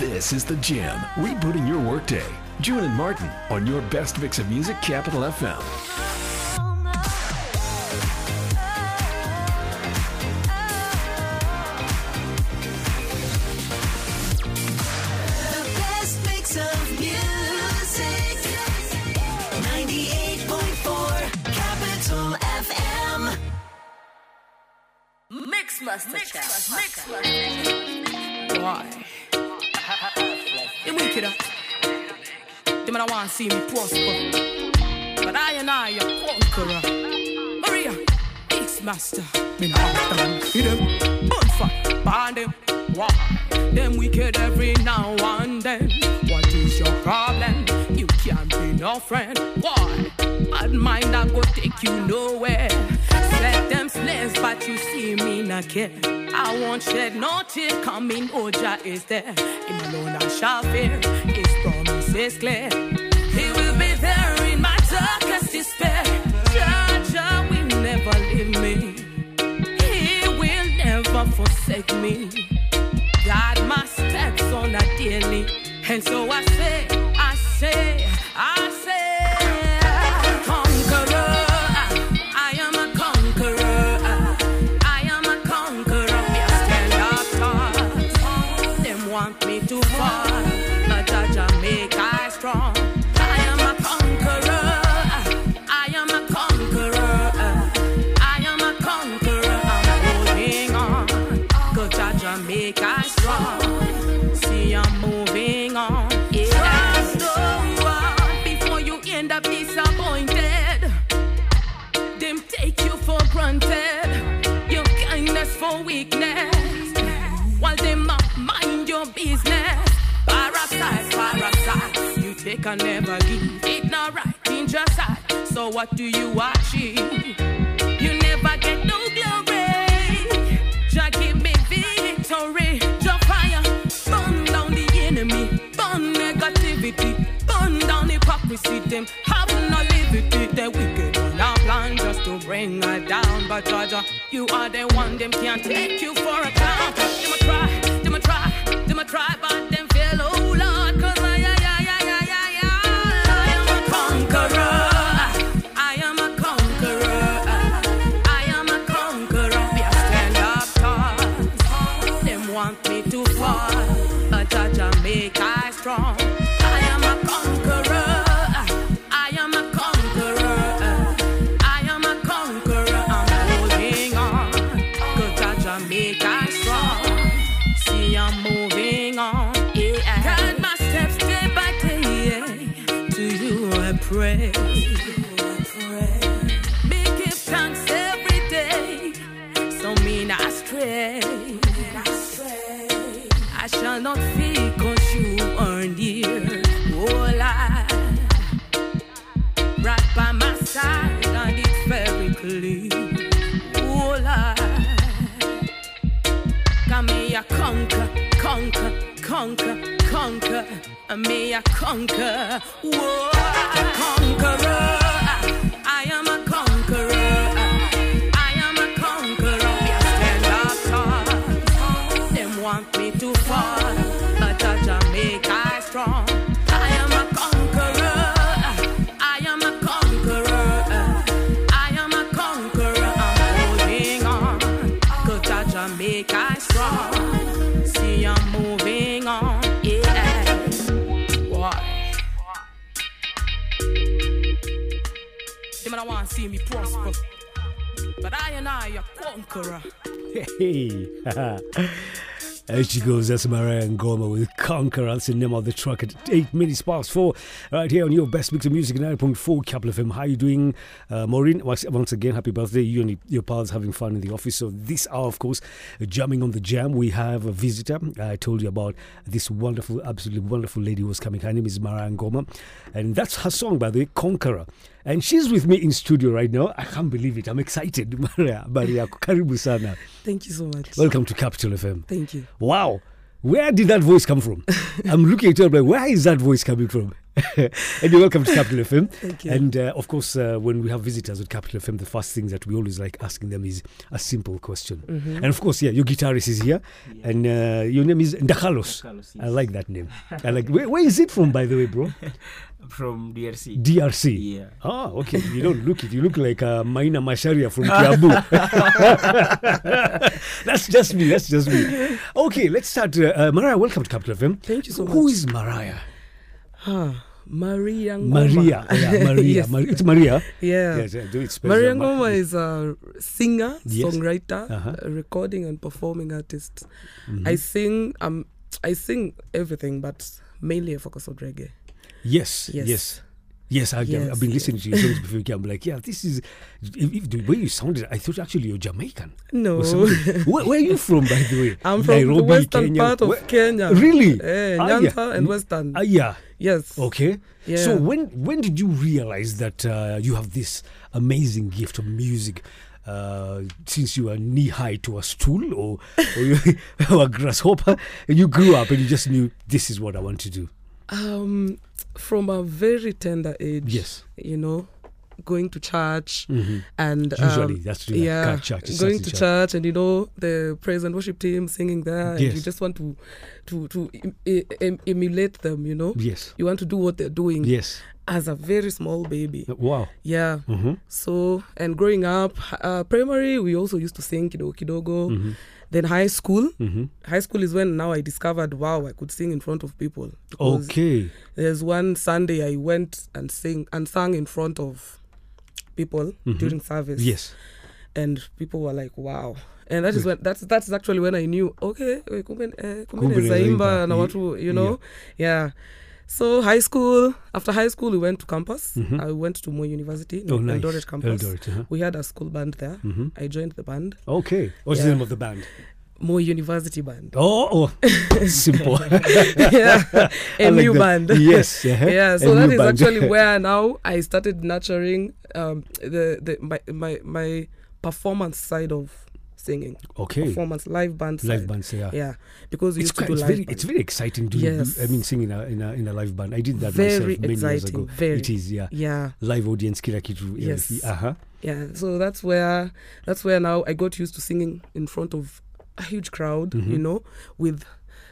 This is The Jam, rebooting your workday. June and Martin on your best mix of music, Capital FM. The best mix of music. 98.4 Capital FM. Mix Master Mix Master Why? You wicked uh. up. Them I want to see me prosper. But I and I are conqueror. Maria, Mix Master. Me not done for them. Bonfire, burn them. Why? Them wicked every now and then. What is your problem? You can't be no friend. Why? Bad mind I go take you nowhere. But you see me not care. I won't shed no tear. Coming, Oja is there. Him alone I shall fear. His promise is clear. He will be there in my darkest despair. Jah will never leave me. He will never forsake me. God my steps on a daily. And so I say, I say, Me to fall, but Jah make I strong. And I conquer. Them I want to see me prosper, but I and I are conqueror. Hey, There she goes, that's Mariah Ngoma with Conqueror. That's the name of the track at 8 minutes past 4. Right here on your best mix of music, 9.4 Capital FM. How you doing, uh, Maureen? Once, once again, happy birthday. You and your pals having fun in the office. So, this hour, of course, jamming on the jam, we have a visitor. I told you about this wonderful, absolutely wonderful lady who was coming. Her name is Mariah Ngoma. And that's her song, by the way, Conqueror. And she's with me in studio right now. I can't believe it. I'm excited. Maria, Maria, karibu sana. Thank you so much. Welcome to Capital FM. Thank you. Wow. Where did that voice come from? I'm looking at you, I'm like, where is that voice coming from? and you're welcome to Capital FM. Thank you. And uh, of course, uh, when we have visitors at Capital FM, the first thing that we always like asking them is a simple question. Mm-hmm. And of course, yeah, your guitarist is here, and uh, your name is Ndakalos. Carlos, I like that name. I like. Where, where is it from, by the way, bro? from DRC. DRC. yeah. Ah, okay. You don't look it. You look like a Maina Masharia from Kiambu. That's just me. That's just me. Okay, let's start. Uh, uh, Mariah, welcome to Capital FM. Thank you so Who much. is Mariah? Ah, Maria Ngoma. Maria. Yeah, Maria. yes. Mar- it's Maria. Yeah. Yes, yeah, do it Maria Ma- Ngoma is a singer, Yes. songwriter, Uh-huh. a recording and performing artist. Mhm. I sing um I sing everything but mainly I focus on reggae. Yes, yes, Yes. Yes. I, I've Yes, been yes. listening to your songs before. I'm like, yeah, this is. If, if the way you sounded, I thought actually you're Jamaican. No. where, where are you from, by the way? I'm from the western Kenya? part of Where- Kenya. Really? Eh, Ah, yeah. and. Western. Ah, yeah. yes. Okay. Yeah. So when when did you realize that uh, you have this amazing gift of music? Uh, since you were knee high to a stool or, or, you, or a grasshopper, and you grew up and you just knew this is what I want to do. Um from a very tender age. Yes. You know, going to church Mhm. and Usually um, that's to the yeah, church. going to in church and you know the praise and worship team singing there, and you just want to to to em- em- emulate them. You know, Yes. you want to do what they're doing Yes. as a very small baby. Wow. Yeah. hmm So and growing up, uh, primary we also used to sing kidogo kidogo. hmm Then high school, hmm high school is when now I discovered wow I could sing in front of people. Okay. There's one Sunday I went and sing and sang in front of people Mhm. during service. Yes. and people were like wow and that is when that's that's actually when i knew okay kumbe eh, kumbe na watu you know yeah so high school after high school we went to campus Mhm. i went to Moi university Oh, nice. Eldoret campus Eldoret, uh-huh. we had a school band there hmm i joined the band Okay. What's the name of the band? Moi university band Oh, oh. simple. yeah a like new that. band Yes. uh-huh. yeah so that new is band. actually where now i started nurturing um the the my my, my performance side of singing okay. performance live band Live bands, yeah. yeah because It's, quite, it's very band. it's very exciting doing Yes. I mean singing in a, in a in a live band. I did that Very myself many years ago. very. It is, yeah. yeah Live audience kila kitu. Yes. Uh-huh. yeah so that's where that's where now i got used to singing in front of a huge crowd you Mhm. know with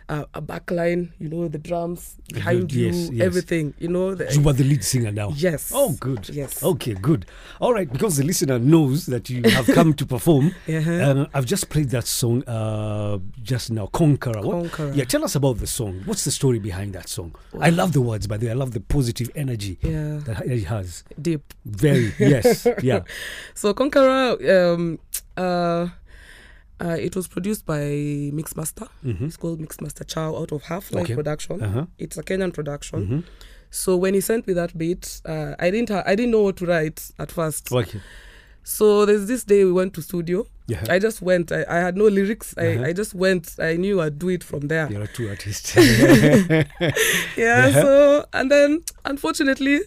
uh, a backline you know the drums behind you yes. everything you know the, You were the lead singer now. yes Oh, good. yes Okay, good. All right, because the listener knows that you have come to perform. uh-huh. Um, I've just played that song uh, just now, Conqueror. What- Conqueror. Yeah, tell us about the song. What's the story behind that song? I love the words, by the way. I love the positive energy yeah that it has. deep Very, yes, yeah. so conqueror um uh uh, it was produced by Mixmaster. Mhm. It's called Mixmaster Chow out of Half Life Okay. Production. Uh-huh. It's a Kenyan production. Mhm. So when he sent me that beat, uh, I didn't ha- I didn't know what to write at first. Okay. So there's this day we went to studio. Yeah. I just went. I, I had no lyrics. Uh-huh. I, I just went. I knew I'd do it from there. You're a two artist. Yeah. Uh-huh. So and then unfortunately,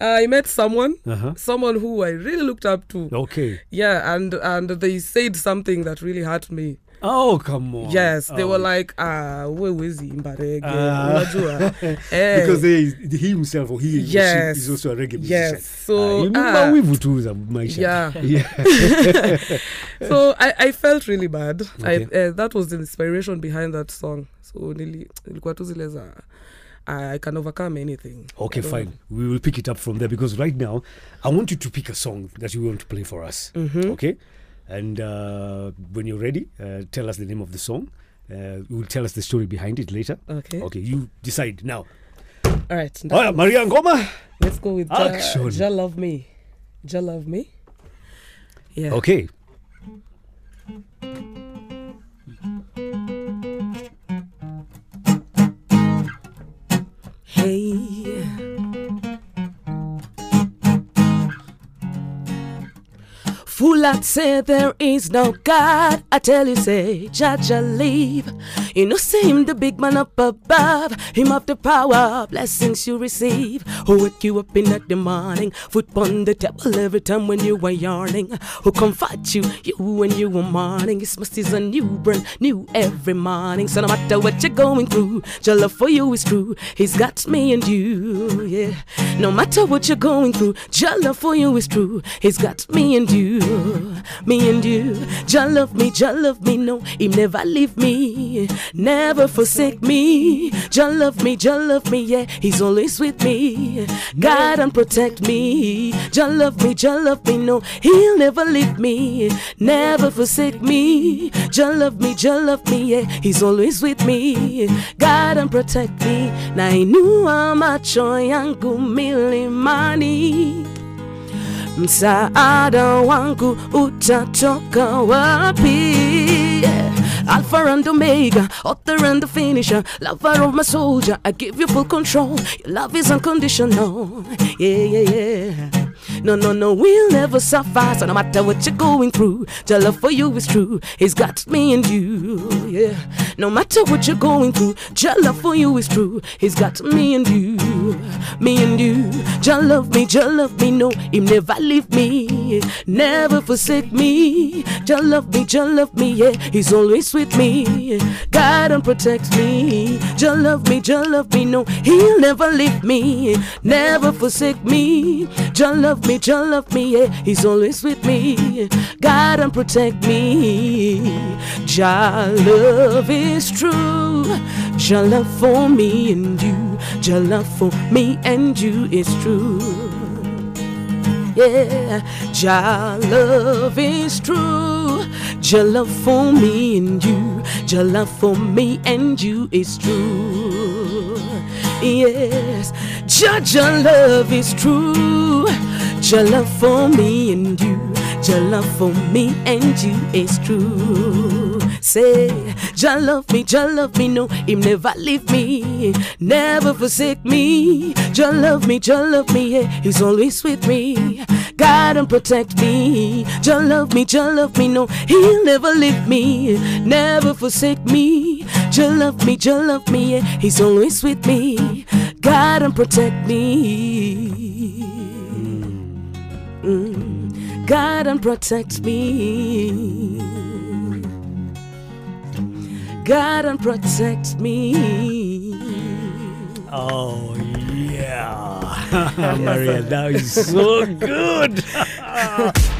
I met someone, uh-huh. someone who I really looked up to. Okay. Yeah, and and they said something that really hurt me. Oh, come on. Yes, they Oh. were like, ah, wewezi imbarege, Ah. Eh, Because they, he himself or he Yes. is also a reggae musician. Yes, so, Ah, you know ah. wivu tu za maisha. Yeah. yeah. so I, I felt really bad. I, Okay. uh, that was the inspiration behind that song. So nili, nilikuwa tu zile za I, can overcome anything. Okay, fine. We will pick it up from there because right now, I want you to pick a song that you want to play for us. Mhm. Okay? And uh, when you're ready, uh, tell us the name of the song. Uh, you will tell us the story behind it later. Okay. Okay, you decide now. All right. Oh, yeah, Maria Ngoma. Let's go with Action. Ja, ja Love Me. Ja Love Me. Yeah. Okay. Fool that say there is no God. I tell you, say, judge a leave. You know, see him the big man up above. Him have the power, blessings you receive. Who wake you up in the morning, foot on the table every time when you are yarning. Who comfort you, you when you are mourning. Mercy is a new brand new every morning. So no matter what you're going through, your love for you is true. He's got me and you, yeah. No matter what you're going through, your love for you is true. He's got me and you, me and you. Jah love me, Jah love me, no, He never leave me, never forsake me. Jah love me, Jah love me, yeah, He's always with me. God and protect me. Jah love me, Jah love me, no, He'll never leave me, never forsake me. Jah love me, Jah love me, yeah, He's always with me. God and protect me. Na Nainua macho yangu milimani msaada wangu utatoka wapi? Alpha and Omega, author and the finisher, lover of my soldier. I give you full control. Your love is unconditional. Yeah, yeah, yeah. No, no, no, we'll never suffer. So no matter what you're going through, your love for you is true. He's got me and you. Yeah. No matter what you're going through, your love for you is true. He's got me and you. Me and you. Jah love me, Jah love me. No, He never leave me. Never forsake me. Jah love me, Jah love me. Yeah, He's always with me. God and protects me. Jah love me, Jah love me. No, He'll never leave me. Never forsake me. Jah love me, Jah love me. Yeah, He's always with me. God and protect me. Jah love is true. Jah love for me and you. Jah love for me and you is true. Yeah, Jah love is true. Jah love for me and you. Jah love for me and you is true. Yes, Jah Jah love is true. Jah love for me and you. Jah love for me and you is true. Say, Jah love me, Jah love me, no, Him never leave me, never forsake me. Jah love me, Jah love me, yeah, He's always with me. God and protect me. Jah love me, Jah love me, no, He'll never leave me, never forsake me. Jah love me, Jah love me, yeah, He's always with me. God and protect me. Mm. God and protect me. God and protect me. Oh, yeah. Maria, that is so good.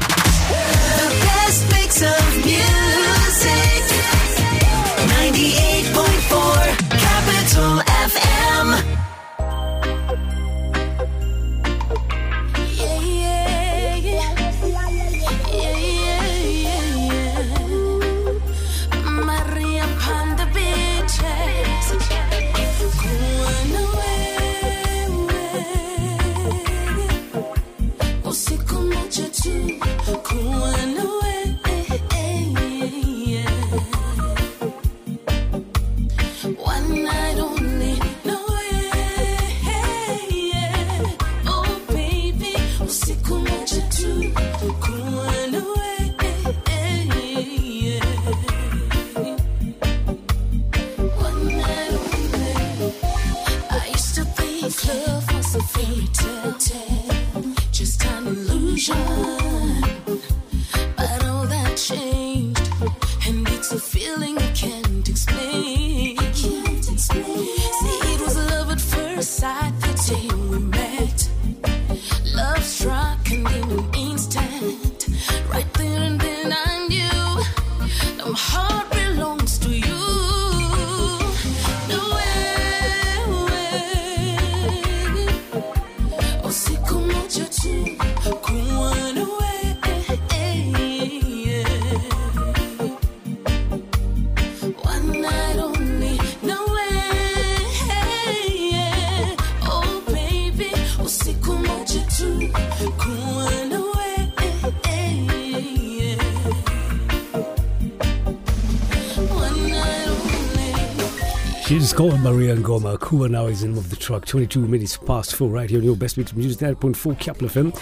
called Maria Ngoma. Kua now is in of the truck. 22 minutes past four, right here on your best beat music 9.4 Capital FM.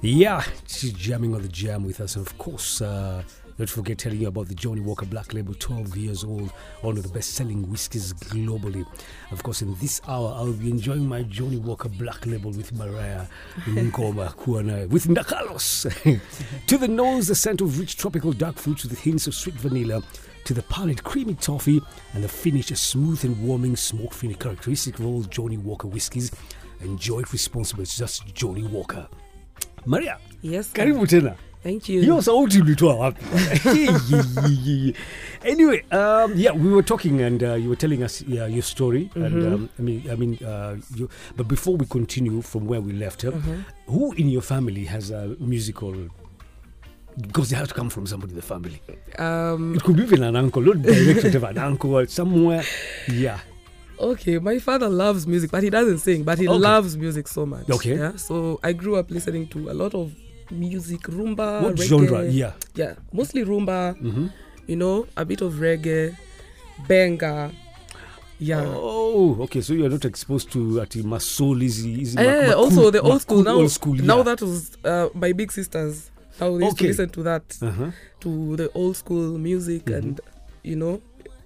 Yeah, she's jamming on the jam with us. And of course, uh, don't forget telling you about the Johnnie Walker Black Label, 12 years old, one of the best selling whiskies globally. Of course, in this hour, I'll be enjoying my Johnnie Walker Black Label with Mariah Ngoma Kuana, with Ndakalos. to the nose, the scent of rich tropical dark fruits with hints of sweet vanilla. To the palate, creamy toffee, and the finish, a smooth and warming smoke finish characteristic of all Johnnie Walker whiskies. Enjoy it responsibly. It's just Johnnie Walker. Maria, Yes. karibu tena. Thank you. hiyo sauti ulitoa wapi anyway um, yeah we were talking and uh, you were telling us yeah, your story and um, i mean i mean uh, you, but before we continue from where we left uh, who in your family has a musical because they have to come from somebody in the family Um, it could be even an uncle not directly of an uncle or somewhere yeah okay, my father loves music, but he doesn't sing, but he Okay. loves music so much. Okay. Yeah. So I grew up listening to a lot of music, rumba, what reggae. genre yeah Yeah, mostly rumba. hmm You know, a bit of reggae, benga. Yeah. Oh, okay. So you're not exposed to at masol is, is uh, Mac- also the old school now. Old school, Now that was uh, my big sisters. Now they used Okay. to listen to that, Uh-huh. to the old school music, Mhm. and you know,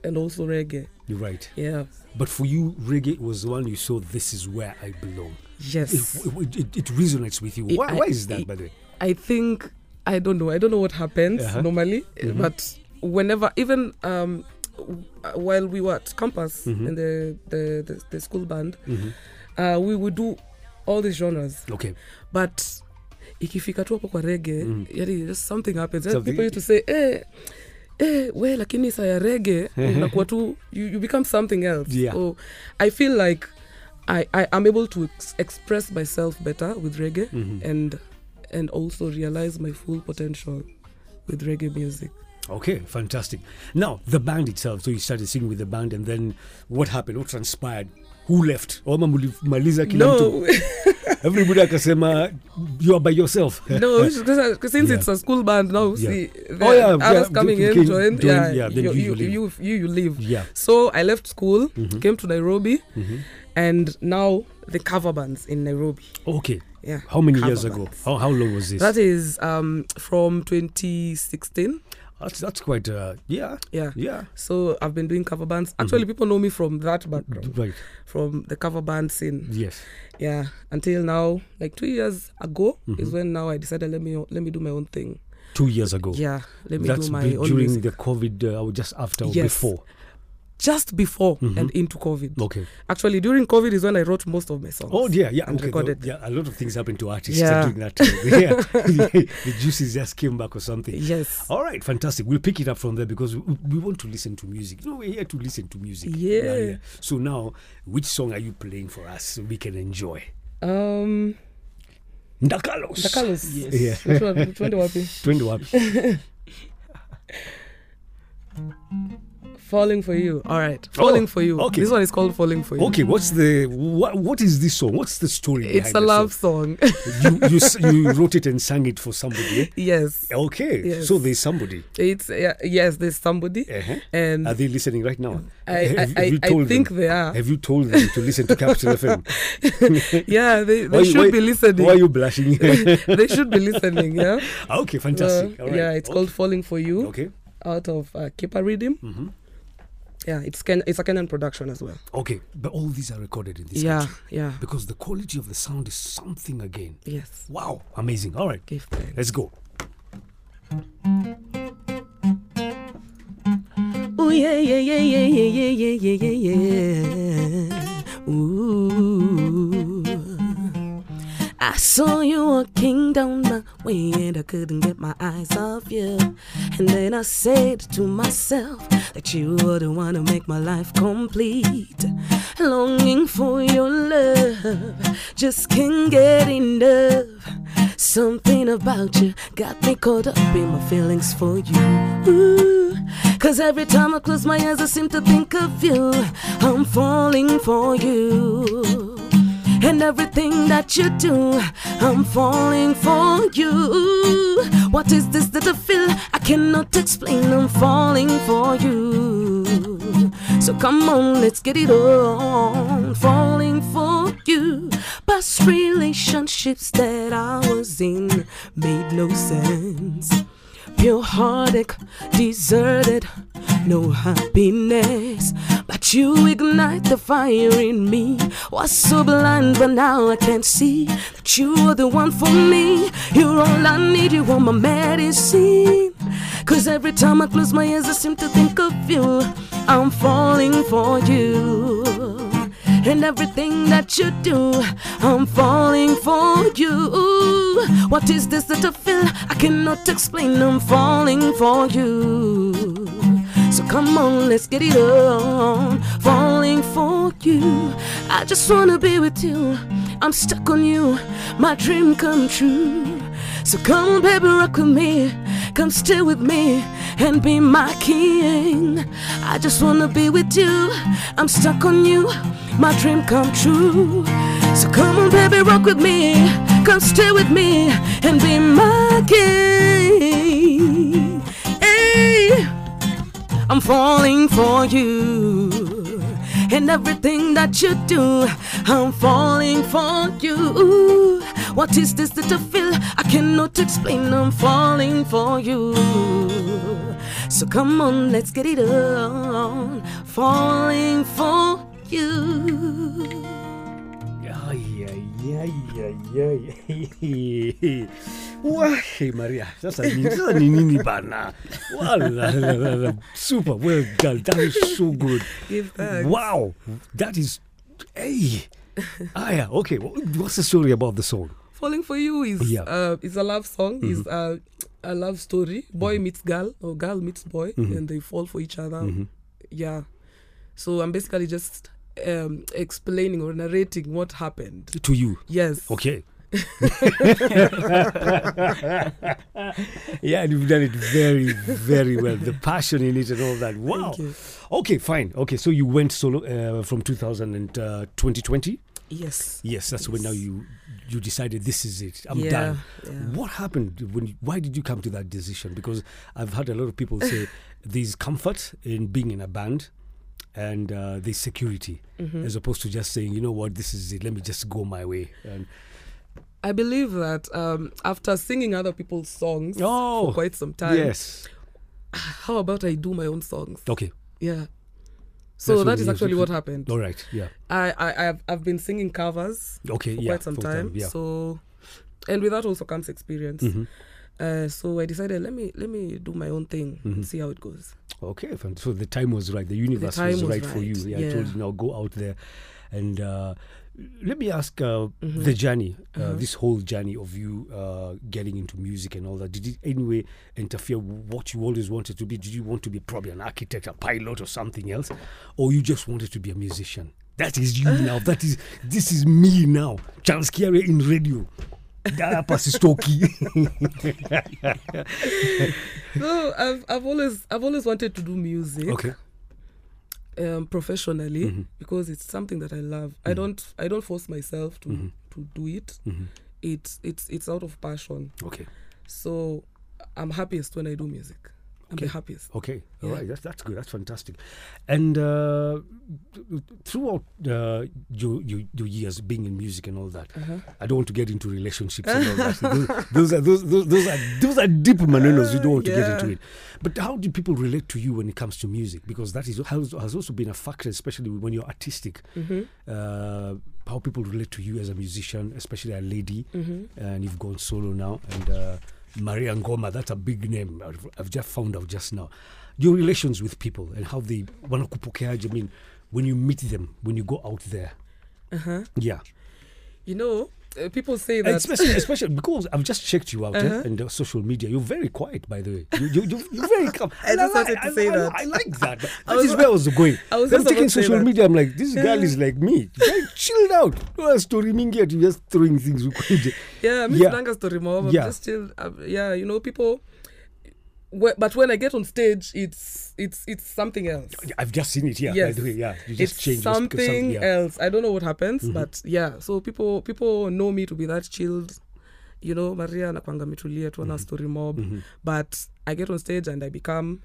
and also reggae. You're right. Yeah. But for you, reggae was the one you saw. This is where I belong. Yes. It, it, it, it resonates with you. Why, I- why is that, by the way? I think I don't know. I don't know what happens Uh-huh. normally, Mhm. but whenever, even um, while we were at campus Mhm. in the, the the the school band, Mhm. uh, we would do all these genres. Okay. But ikifika tu hapo kwa rege Mm. yani something happens. Something- People used to say eh, eh, we lakini saa ya rege unakuwa tu you, you become something else. Yeah. So I feel like I, I am able to ex- express myself better with reggae -hmm. and and also realize my full potential with reggae music. Okay, fantastic. Now, the band itself. So you started singing with the band, and then what happened? What transpired? Who left? Oma mlimaliza kila. No, Everybody akasema you are by yourself. no, since Yeah. it's a school band now, Yeah. see, Oh, yeah, others yeah, coming in, can join, join, yeah, yeah, then you, you- you, you you, you, you leave. Yeah. So I left school, Mhm. came to Nairobi, Mhm. and now the cover bands in Nairobi. Okay. Yeah. How many cover years ago? How, how long was this? That is um, from 2016. That's, that's quite, uh, yeah, Yeah. yeah. So I've been doing cover bands. Actually, Mm-hmm. people know me from that background, Right. from the cover band scene. Yes. Yeah. Until now, like two years ago, is Mhm. when now I decided let me let me do my own thing. Two years ago. Yeah. Let me That's do my be- own during music. the COVID, uh, or just after or Yes. before. Just before Mhm. and into COVID. Okay. Actually, during COVID is when I wrote most of my songs. Oh, yeah, yeah. And okay. recorded. Yeah, a lot of things happen to artists Yeah. during that time. Yeah. the juices just came back or something. Yes. All right, fantastic. We'll pick it up from there because we, we want to listen to music. You know, we're here to listen to music. Yeah. So now, which song are you playing for us so we can enjoy? Um, Ndakalos. Ndakalos. Yeah. Which one? Which one do I play? Twende wapi? Falling for you. All right. Falling Oh, for you. okay. This one is called Falling for You. Okay, what's the what? What is this song? What's the story? It's a love song? song. you you you wrote it and sang it for somebody. eh? yes. Okay, Yes. so there's somebody. It's yeah, yes, there's somebody. Uh-huh. And Are they listening right now? I, Have- I, have I, I think them? they are. Have you told them to listen to Capital FM? yeah, they, they you- should why- be listening. Why are you blushing? they should be listening, yeah. okay, fantastic. Uh, All right. Yeah, it's called Falling for You Okay. out of uh, Kepa Rhythm. Mhm. Yeah, it's it's a Kenyan production as well. Okay, but all these are recorded in this yeah, country yeah. yeah. because the quality of the sound is something again. Yes. Wow, amazing. All right, Give thanks. let's go. Ooh yeah yeah yeah yeah yeah yeah yeah yeah yeah. Ooh. I saw you walking down my way and I couldn't get my eyes off you. And then I said to myself that you were the one to make my life complete. Longing for your love, just can't get enough. Something about you got me caught up in my feelings for you. Ooh. Cause every time I close my eyes, I seem to think of you. I'm falling for you. And everything that you do, I'm falling for you. What is this that I feel? I cannot explain. I'm falling for you. So come on, let's get it on. falling for you. Past relationships that I was in made no sense. Heartache, deserted, no happiness. But you ignite the fire in me. Was so blind, but now I can see that you are the one for me. You're all I need, you are my medicine. Cause every time I close my eyes, I seem to think of you. I'm falling for you. And everything that you do, I'm falling for you. What is this that I feel? I cannot explain. I'm falling for you. So come on, let's get it on. Falling for you. I just wanna be with you. I'm stuck on you. My dream come true. So come, baby, rock with me. Come stay with me and be my king. I just wanna be with you. I'm stuck on you. My dream come true. So come on, baby, rock with me. Come stay with me and be my king. Hey. I'm falling for you. And everything that you do, I'm falling for you. What is this that I feel? I cannot explain. I'm falling for you. So come on, let's get it on. Falling for you. Ay, ay, ay, ay, ay. Wahi Maria, sasa ni sasa ni nini bana? Wala, la, la, la, la. super well done. That is so good. Wow, that is. Hey, ah yeah. Okay, what's the story about the song? Falling for you is Yeah. uh, is a love song. Is uh, a love story. Boy meets girl or girl meets boy, and they fall for each other. Yeah. So I'm basically just um, explaining or narrating what happened. To you, Yes. okay. yeah, and you've done it very, very well. The passion in it and all that. Wow. you. Okay, fine. Okay, so you went solo uh, from 2000 and uh, 2020. Yes. Yes, that's when now you you decided this is it. I'm Yeah, done. yeah. What happened when? You, why did you come to that decision? Because I've heard a lot of people say there's comfort in being in a band, and uh, there's security, Mm-hmm. as opposed to just saying, you know what, this is it. Let me just go my way. And I believe that um, after singing other people's songs Oh, for quite some time, yes, how about I do my own songs? okay, Yeah. So That's that is actually what happened. all right, yeah, I, I I've, I've been singing covers okay, for yeah, quite some full time. yeah. So, and with that also comes experience. Mhm. Uh, so I decided let me let me do my own thing Mm-hmm. and see how it goes. Okay, so the time was right. The universe time was, was right, for you. right, Yeah, I told you now go out there, and uh, let me ask uh, Mm-hmm. the journey, uh, this whole journey of you uh, getting into music and all that. Did it anyway interfere with what you always wanted to be? Did you want to be probably an architect, a pilot, or something else, or you just wanted to be a musician? That is you now. That is this is me now. Charles Kiare in radio. Hapa Sistoki. No, I've I've always I've always wanted to do music. okay. Um, professionally Mm-hmm. because it's something that I love. I don't I don't force myself to Mm-hmm. to do it. It's it's it's out of passion. Okay. So I'm happiest when I do music. I'm the Okay. happiest. Okay, all Yeah. right, that's that's good. That's fantastic. And uh, throughout uh, your, your your years being in music and all that, Uh-huh. I don't want to get into relationships and all that. those, those are those, those those are those are deep manenos. You don't want to get into it. But how do people relate to you when it comes to music? Because that is has, has also been a factor, especially when you're artistic. Mm-hmm. Uh, how people relate to you as a musician, especially a lady, Mm-hmm. and you've gone solo now. And uh, Maria Ngoma, that's a big name. I've, I've just found out just now. Your relations with people and how they wanakupokeaje. I mean, when you meet them, when you go out there. Uh-huh. Yeah. You know, uh, people say that especially, especially because I've just checked you out eh, Uh-huh. and uh, social media. You're very quiet, by the way. You, you, you, you're very calm. I just wanted to say I, that. I like that. Was- is where I was going. I was just taking about to say social media, I'm like, this girl is like me. Very chilled out. No story mingi ati just throwing things. yeah, Miss Yeah. Nanga story mob. I'm Yeah. just still uh, yeah, you know, people but when I get on stage, it's it's it's something else. I've just seen it, yeah. Yes. By the way, yeah, you just it's change something, yeah. else. I don't know what happens, mm-hmm. but yeah. So people people know me to be that chilled, you know. Maria nakwanga mitulia tu ana mm-hmm. story mob, mm-hmm. but I get on stage and I become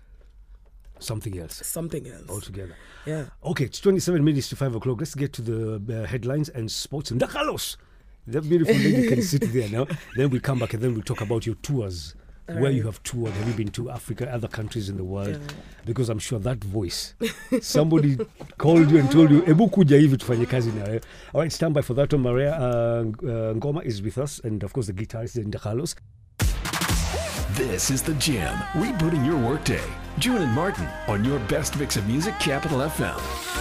something else. Something else altogether. Yeah. Okay, it's twenty-seven minutes to five o'clock. Let's get to the uh, headlines and sports. And Carlos, that beautiful lady can sit there now. Then we come back and then we talk about your tours. Where you have toured, have you been to Africa, other countries in the world? Yeah. Because I'm sure that voice, somebody called you and told you, ebu kuja hivi tufanye kazi na. All right, stand by for that one. Maria uh, uh, Ngoma is with us, and of course the guitarist is Carlos. This is The Jam, rebooting your workday. June and Martin on your best mix of music, Capital FM.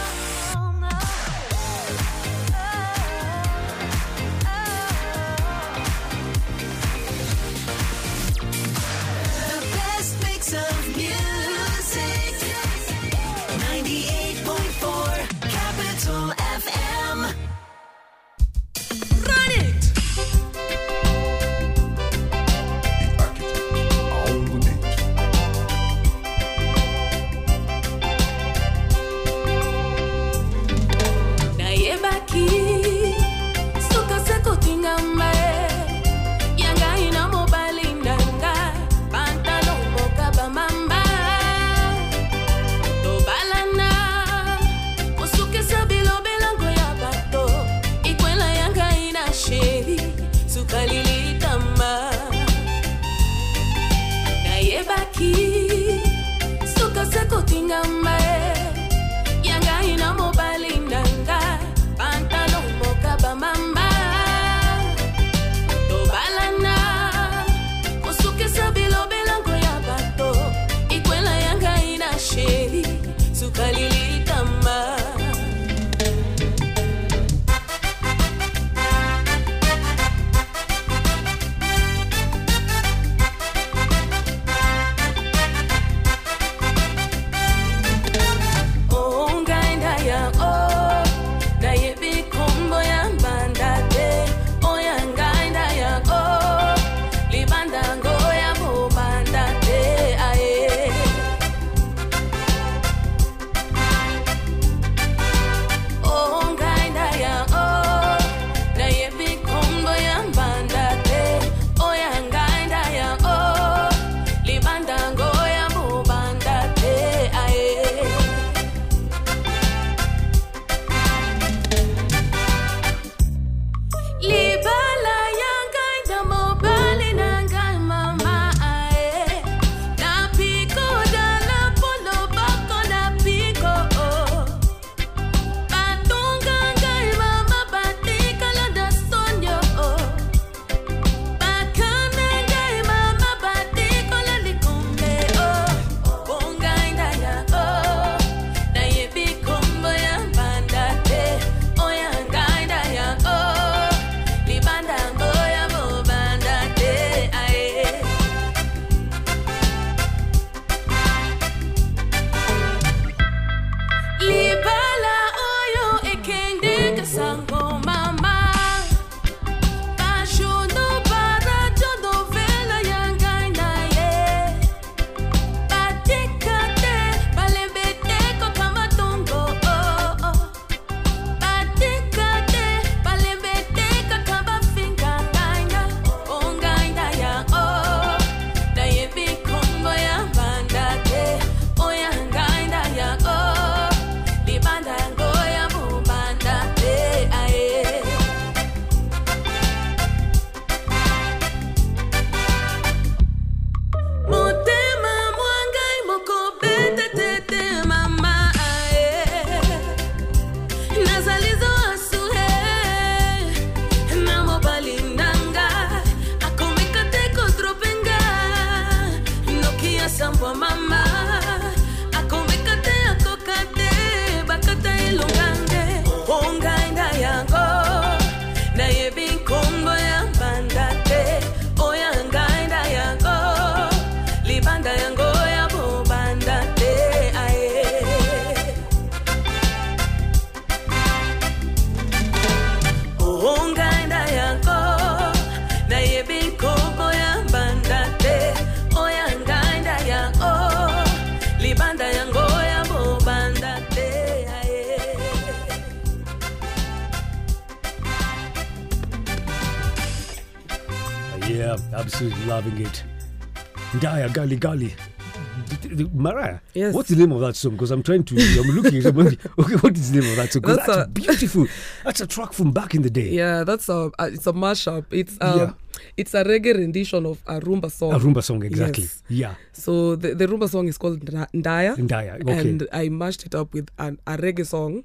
absolutely loving it. Daya Gali Gali. Mariah, yes. what's the name of that song? Because I'm trying to, I'm looking. okay, what is the name of that song? That's, that's a, beautiful. That's a track from back in the day. Yeah, that's a. It's a mashup. It's a, yeah. it's a reggae rendition of a rumba song. A rumba song, exactly. Yes. Yeah. So the, the rumba song is called Ndaya. Ndaya. Okay. And I mashed it up with an, a reggae song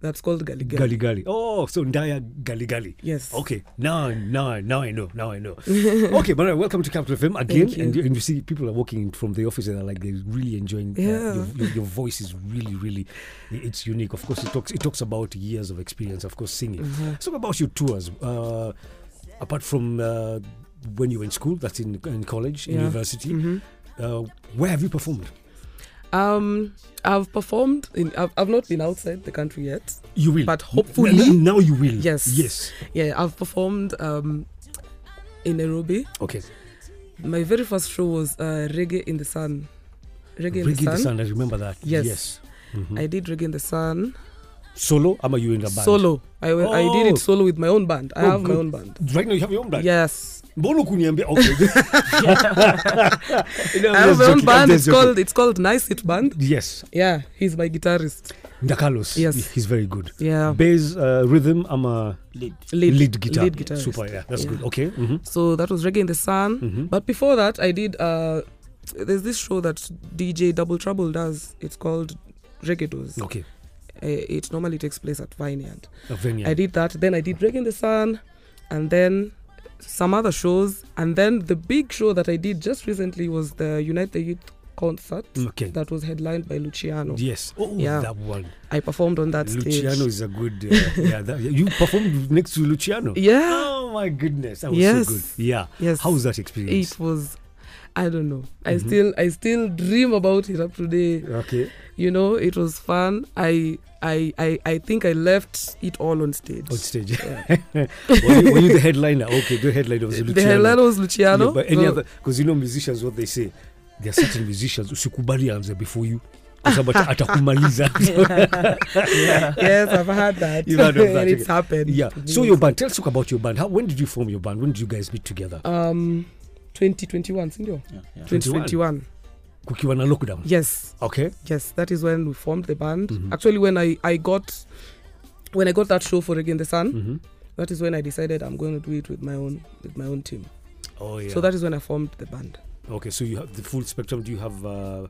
that's called Gali Gali. Gali Gali. Oh, so Ndaya Gali Gali. Yes. Okay. Now, now, now I know. Now I know. okay, Mariah, welcome to Capital FM again. You. And, you, and you see people are walking from the office and are like they're really enjoying. uh, Yeah. your, your, your voice is really, really, it's unique. Of course, it talks. It talks about years of experience. Of course, singing. Mm-hmm. Talk about your tours. Uh, apart from uh, when you were in school, that's in, in college, Yeah. university. Mhm. Uh, where have you performed? Um, I've performed in. I've, I've not been outside the country yet. You will, But hopefully- n- now you will. Yes. Yes. Yeah, I've performed um in Nairobi. Okay. My very first show was uh, Reggae in the Sun. Reggae, in Reggae the Sun. the Sun. I remember that. Yes. Yes. Mhm. I did Reggae in the Sun Solo? Am you in a band? solo. I, w- I did Oh. it solo with my own band. I Oh, have my own band. Right now you have your own band. Yes, Mbona kuniambia? Okay. No, I'm I have my own band. It's joking. called it's called Nice It Band. Yes. Yeah, he's my guitarist. Ndakalos. Yes. He's very good. Yeah, Bass, uh, rhythm, I'm a Lead. lead lead, guitar. lead guitarist. Super, yeah. That's Yeah. good. Okay. hmm So that was Reggae in the Sun. hmm But before that, I did. Uh, there's this show that DJ Double Trouble does. It's called Reggae Doors. Okay. Uh, it normally takes place at Vineyard. A venue. I did that. Then I did in the Sun, and then some other shows. And then the big show that I did just recently was the Unite the Youth concert Okay. that was headlined by Luciano. Yes. Oh, Yeah. that one. I performed on that Luciano stage. Luciano is a good. Uh, yeah. That, you performed next to Luciano. Yeah. Oh my goodness, that was Yes. so good. Yeah. Yes. How was that experience? It was. I don't know. I Mhm. still I still dream about it up today. Okay. You know, it was fun. I I I, I think I left it all on stage. On stage. Yeah. were, you, were you the headliner? Okay, the headliner was Luciano. the headliner was Luciano. Yeah, but any so- other because you know musicians what they say there are certain musicians usikubali aanze before you kwa sababu ata- atakumaliza yes, I've had that. You've heard of that, and it's okay. happened. yeah so your band tell us about your band how when did you form your band when did you guys meet together um 2021, sindio? Yeah, yeah. 2021. kukiwa na lockdown Yes, okay yes, that is when we formed the band. Mhm. Actually, when I I got when I got that show for again the Sun, hmm that is when I decided I'm going to do it with my own with my own team. oh yeah So that is when I formed the band. okay so you have the full spectrum do you have uh,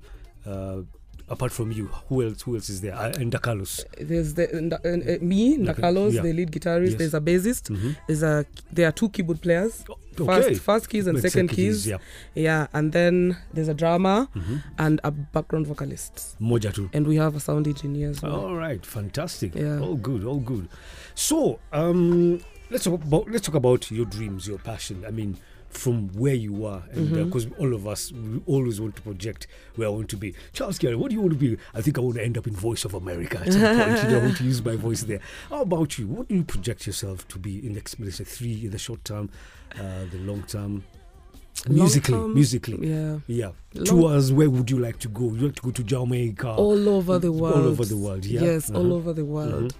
uh, apart from you who else who else is there uh, and Carlos There's the uh, uh, me, Ndakalos, yeah. the lead guitarist. Yes. There's a bassist. mm-hmm. There's a there are two keyboard players. okay First first keys and second keys. yeah Yeah, and then there's a drummer mm-hmm. and a background vocalist. moja too. And we have a sound engineer as well. All right, fantastic. Yeah. All good, all good. So, um, let's talk about let's talk about your dreams, your passion. I mean, from where you are, and because all of us we always want to project where I want to be. Charles Gary, what do you want to be? I think I want to end up in Voice of America at some point. You know, I want to use my voice there. How about you? What do you project yourself to be in the next, let's say, three in the short term, uh, the long term, musically, Long-term, musically? Yeah. Yeah. Long- Tours, where would you like to go? You like to go to Jamaica? all over the world. All over the world, yeah. Yes, all Uh-huh. over the world.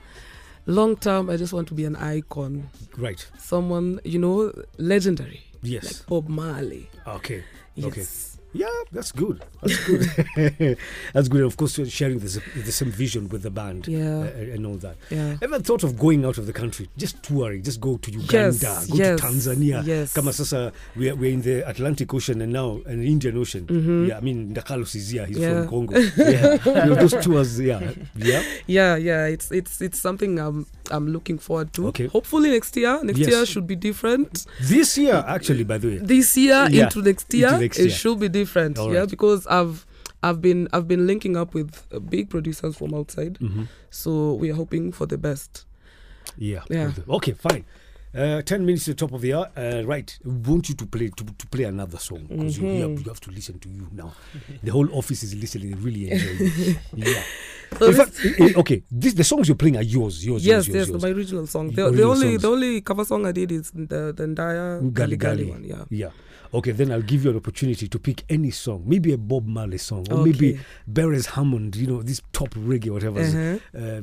Long term, I just want to be an icon. Right. Someone, you know, legendary. Yes. Like Bob Marley. Okay. Yes. Okay. Yeah, that's good. That's good. that's good. Of course, sharing the, the same vision with the band Yeah. uh, and all that. Yeah. Ever thought of going out of the country, just touring, just go to Uganda, Yes, go yes, to Tanzania? yes. Kama sasa we're, we're in the Atlantic Ocean and now an Indian Ocean. Mhm. Yeah, I mean Ndakalos is here. He's Yeah. from Congo. Yeah, you know, those tours. Yeah, yeah. Yeah, yeah, it's it's it's something I'm I'm looking forward to. Okay. Hopefully next year. Next Yes. year should be different. This year, actually, by the way. This year Yeah, into next year, into next it should be different. All Yeah, right. because I've I've been I've been linking up with uh, big producers from outside, Mhm. so we are hoping for the best. Yeah. Yeah. Okay, fine. Uh, ten minutes to the top of the hour. Uh, right, we want you to play to, to play another song because you, you, have, you have to listen to you now. The whole office is listening. They really enjoy. Yeah. So In fact, eh, eh, okay, this the songs you're playing are yours. Yours. yes, yours, yes, yours, my original song. The The, the only songs. the only cover song I did is the the entire Gali Gali Gali. one. Yeah. Yeah. Okay, then I'll give you an opportunity to pick any song, maybe a Bob Marley song, or maybe Okay. Beres Hammond. You know, this top reggae, whatever. Uh-huh. Uh,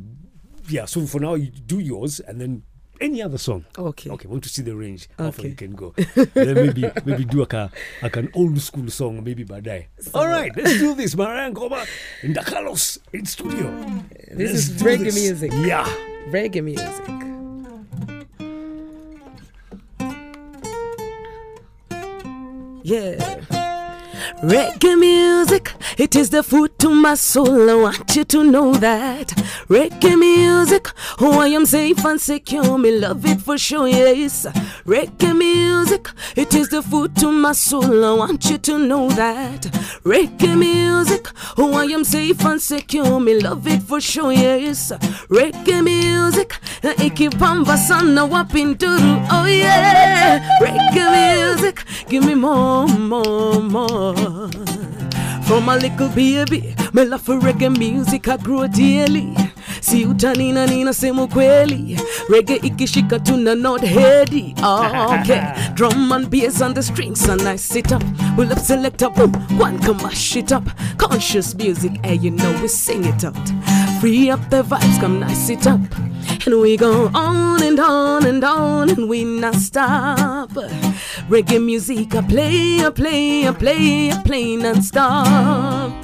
yeah. So for now, you do yours, and then any other song. Okay. Okay, want to see the range. How far Okay. you can go. then maybe maybe do like, a, like an old school song, maybe Badai. All right, let's do this. Mariah Ngoma in Da Carlos in studio. This Let's is reggae this. music. Yeah. Reggae music. Yeah. Reggae music, it is the food to my soul. I want you to know that. Reggae music, oh, I am safe and secure. Me love it for sure, yes. Reggae music, it is the food to my soul. I want you to know that. Reggae music, oh, I am safe and secure. Me love it for sure, yes. Reggae music, na ikipamba sana wapinduru, oh yeah. Reggae music, give me more, more, more. From a little baby, me love for reggae music, I grow daily. Si utanina nina semu kweli Reggae ikishika tuna not heady Okay Drum and bass on the strings and I sit up. Pull up selector boom One come mash it up. Conscious music hey you know we sing it out Free up the vibes come nice it up And we go on and on and on and we not stop Reggae music I play, I play, I play, I play non-stop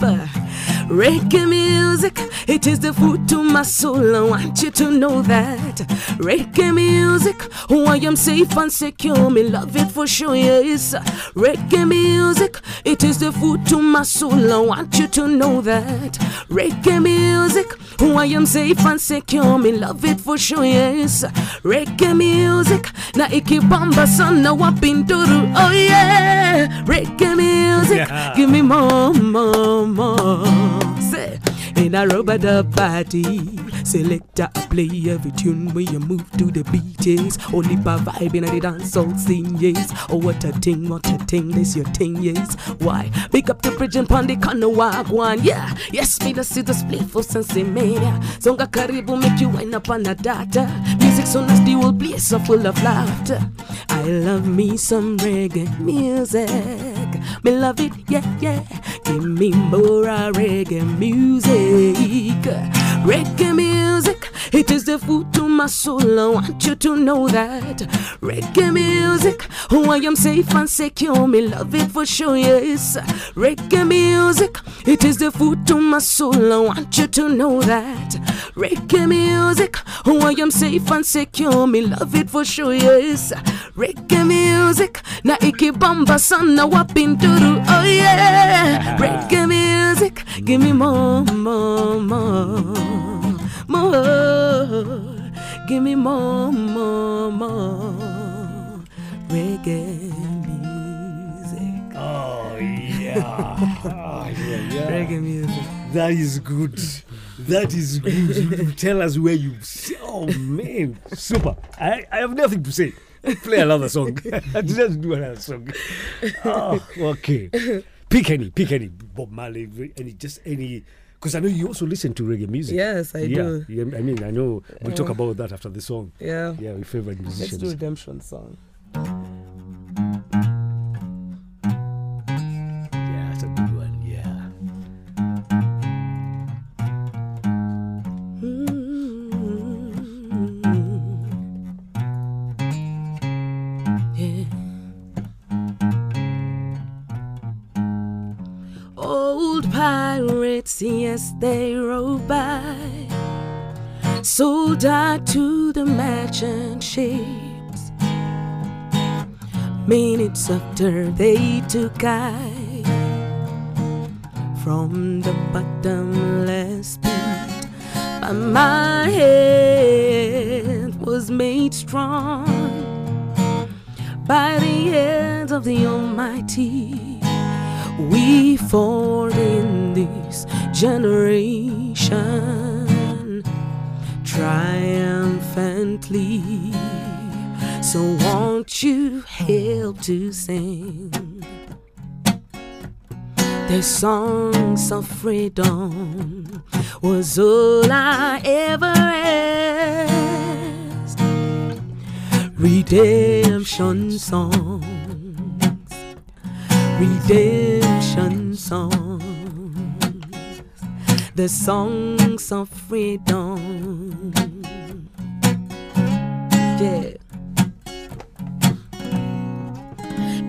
Reggae music, it is the food to my soul. I want you to know that. Reggae music, oh, I am safe and secure. Me love it for sure, yes. Reggae music, it is the food to my soul. I want you to know that. Reggae music, oh, I am safe and secure. Me love it for sure, yes. Reggae music, na ikibamba sana wapinduru, oh yeah. Reggae music, Yeah. give me more, more, more. In a rubber dub party, selector play every tune when you move to the beat, yes. Only by vibing at the dance all scene, yes. Oh, what a thing, what a thing, this your thing, yes. Why? Pick up the bridge and pound the corner walk one, yeah. Yes, me the see the split for sense mania. Songa karibu make you wind up on the data. Music so nasty will be so full of laughter. I love me some reggae music. Me love it, yeah, yeah. Give me more reggae music. Reggae music, it is the food to my soul. I want you to know that. Reggae music, oh, I am safe and secure. Me love it for sure, yes. Reggae music, it is the food to my soul. I want you to know that. Reggae music, oh, I am safe and secure. Me love it for sure, yes. Reggae music, na ikibamba sana wapinduru, oh yeah. Reggae music, give me more, more, more, more. Give me more, more, more. Reggae music. Oh, yeah. oh, yeah, yeah. Reggae music. That is good. That is good. You tell us where you. Oh man, super. I, I have nothing to say. Play another song. Let's do another song. Oh, okay. Pick any, pick any. Bob Marley, any, just any. Because I know you also listen to reggae music. Yes, I yeah, do. Yeah, I mean, I know we'll talk about that after the song. Yeah. Yeah, your favorite musicians. Let's do redemption song. Pirates, yes, they rode by, sold out to the merchant ships. Minutes after they took I from the bottomless pit, but my head was made strong by the hands of the Almighty. We fall in this generation triumphantly. So won't you help to sing the songs of freedom? Was all I ever asked. Redemption songs, redemption songs, the songs of freedom. Yeah.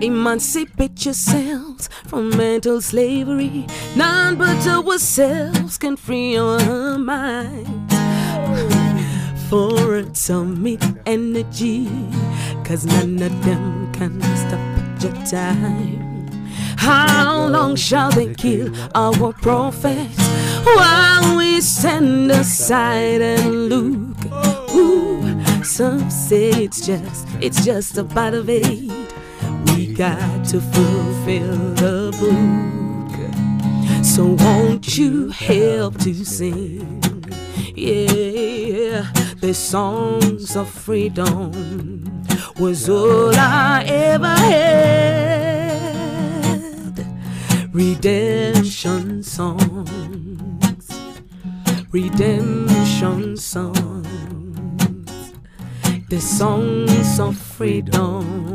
Emancipate yourselves from mental slavery. None but ourselves can free our minds. For atomic energy, cause none of them can stop your time. How long shall they kill our prophets while we stand aside and look? Ooh, some say it's just, it's just a bite of aid. We got to fulfill the book. So won't you help to sing? Yeah, the songs of freedom was all I ever had. Redemption songs, redemption songs, the songs of freedom.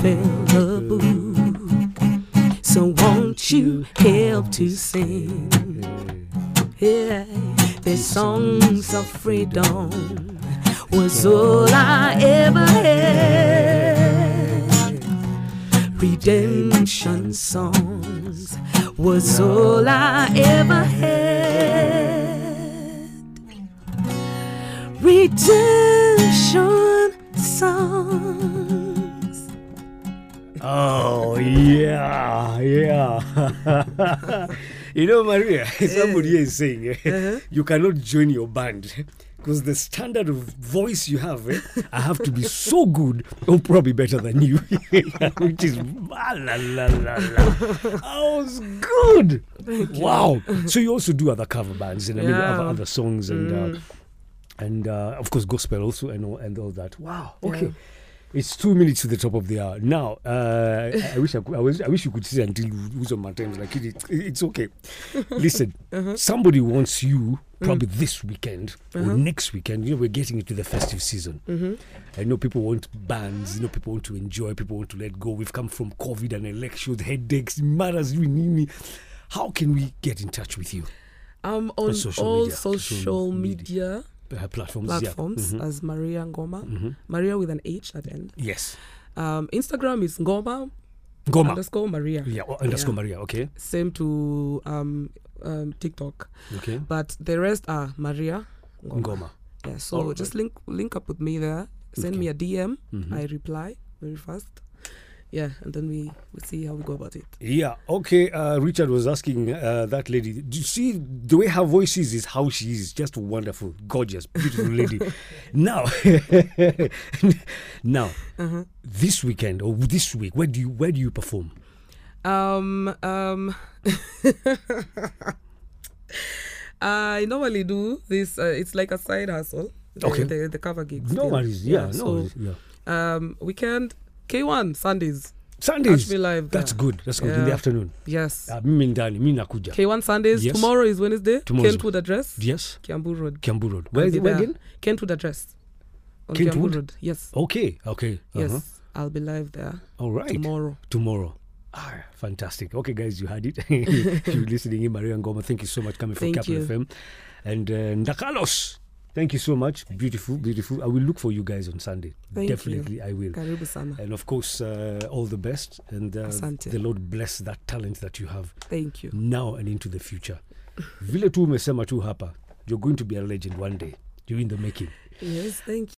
fulfill the book. So won't you help to sing? Yeah, the songs of freedom was all I ever had. Redemption songs was all I ever had. Redemption songs. Oh yeah, yeah. you know, Mariah, somebody is saying eh, you cannot join your band because the standard of voice you have, eh, I have to be so good or probably better than you, which is la la la la. I was good. Wow. So you also do other cover bands and I mean Yeah. other, other songs and uh, and uh, of course gospel also and all, and all that. Wow. Okay. Yeah. It's two minutes to the top of the hour. Now, uh, I wish I, could, I, was, I wish you could sit until you lose on my times. Like it, it, it's okay. Listen, uh-huh. somebody wants you mm. probably this weekend or uh-huh. next weekend. You know, we're getting into the festive season. Mm-hmm. I know people want bands. You know, people want to enjoy. People want to let go. We've come from COVID and elections, headaches, matters. You need me. How can we get in touch with you? Um, I'm on social all media, social social media. media Uh, platforms. platforms Yeah. Mhm. as Mariah Ngoma. Mhm. Mariah with an H at the end. Yes. Um, Instagram is Ngoma Goma. underscore Mariah. Yeah. Underscore Yeah. Mariah. Okay. Same to um, um, TikTok. Okay. But the rest are Mariah Ngoma. Goma. Yeah, so just link link up with me there. Send me a DM. Mhm. I reply very fast. Yeah, and then we we see how we go about it. Yeah, okay. Uh, Richard was asking uh, that lady. Do you see the way her voice is? Is how she is. Just wonderful, gorgeous, beautiful lady. now, now, Uh-huh. this weekend or this week, where do you where do you perform? Um um I normally do this uh, it's like a side hustle. The, Okay. the, the cover gigs. No yeah. worries. Yeah, no so worries. Yeah. um weekend K1 Sundays. Sundays. Catch me live That's there. good. That's good in the afternoon. Yes. Uh, mimi ndani, mimi nakuja. K1 Sundays. Yes. Tomorrow is Wednesday. Tomorrow's Kentwood address. Yes, Kiambu Road. Kiambu Road. Where, where there. again? Kentwood address. On Kentwood? Kiambu Road. Yes. Okay, okay. Uh-huh. I'll be live there All right. tomorrow. tomorrow. Ah, fantastic. Okay, guys, you had it. You're listening in Maria Ngoma. Thank you so much coming from Capital. FM. And uh, Ndakalos, thank you so much. Beautiful, beautiful. I will look for you guys on Sunday. Thank you. Definitely, I will. Karibu sana. And of course, uh, all the best. And uh, Asante. the Lord bless that talent that you have Thank you. now and into the future. Vile tu umesema tu hapa, you're going to be a legend one day. You're in the making. Yes, thank